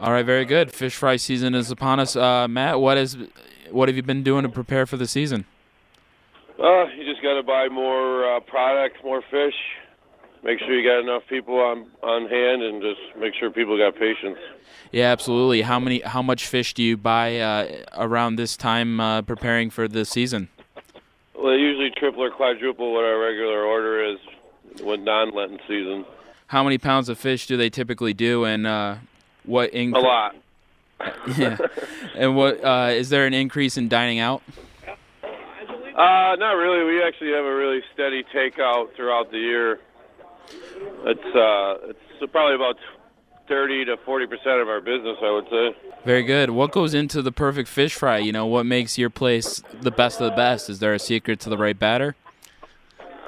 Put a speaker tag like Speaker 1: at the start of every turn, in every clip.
Speaker 1: All right, very good. Fish fry season is upon us. Uh, Matt, what is what have you been doing to prepare for the season?
Speaker 2: Uh, you just got to buy more uh, product, more fish. Make sure you got enough people on on hand, and just make sure people got patience.
Speaker 1: Yeah, absolutely. How many? How much fish do you buy uh, around this time uh, preparing for the season?
Speaker 2: Well, usually triple or quadruple what our regular order is with non-Lenten season.
Speaker 1: How many pounds of fish do they typically do, and uh, what? Inc-
Speaker 2: A lot.
Speaker 1: yeah. And what uh, is there an increase in dining out?
Speaker 2: Uh, not really. We actually have a really steady takeout throughout the year. It's uh, it's probably about thirty to forty percent of our business, I would say.
Speaker 1: Very good. What goes into the perfect fish fry? You know, what makes your place the best of the best? Is there a secret to the right batter?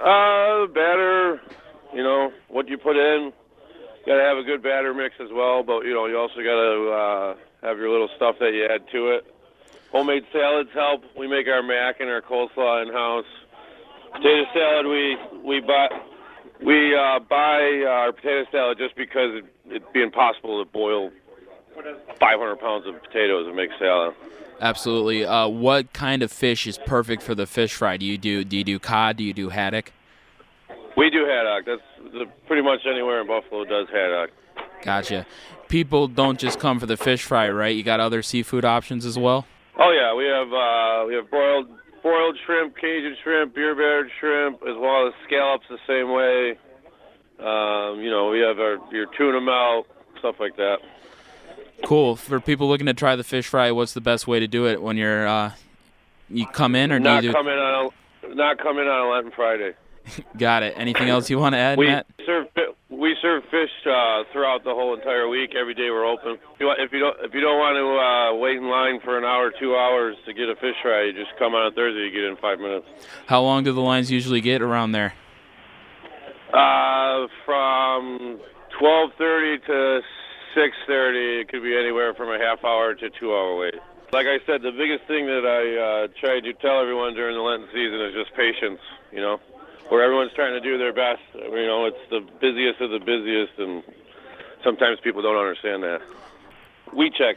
Speaker 2: Uh, batter, you know, what you put in. Got to have a good batter mix as well, but you know, you also got to uh, have your little stuff that you add to it. Homemade salads help. We make our mac and our coleslaw in house. Potato salad, we we buy we uh, buy our potato salad just because it, it'd be impossible to boil 500 pounds of potatoes and make salad.
Speaker 1: Absolutely. Uh, what kind of fish is perfect for the fish fry? Do you do do you do cod? Do you do haddock?
Speaker 2: We do haddock. That's the, pretty much anywhere in Buffalo does haddock.
Speaker 1: Gotcha. People don't just come for the fish fry, right? You got other seafood options as well.
Speaker 2: Oh yeah, we have uh, we have broiled broiled shrimp, Cajun shrimp, beer battered shrimp, as well as scallops the same way. Um, you know, we have our your tuna melt, stuff like that.
Speaker 1: Cool. For people looking to try the fish fry, what's the best way to do it when you're uh, you come in or do
Speaker 2: Not
Speaker 1: you do?
Speaker 2: coming on a, not coming on a Lenten Friday.
Speaker 1: Got it. Anything else you want to add,
Speaker 2: We
Speaker 1: Matt?
Speaker 2: serve we serve fish uh, throughout the whole entire week. Every day we're open. If you, if you don't if you don't want to uh, wait in line for an hour, two hours to get a fish fry, you just come on a Thursday. You get it in five minutes.
Speaker 1: How long do the lines usually get around there?
Speaker 2: Uh, from twelve thirty to six thirty, it could be anywhere from a half hour to two hour wait. Like I said, the biggest thing that I uh, try to tell everyone during the Lenten season is just patience. You know, where everyone's trying to do their best. You know, it's the busiest of the busiest, and sometimes people don't understand that. We check.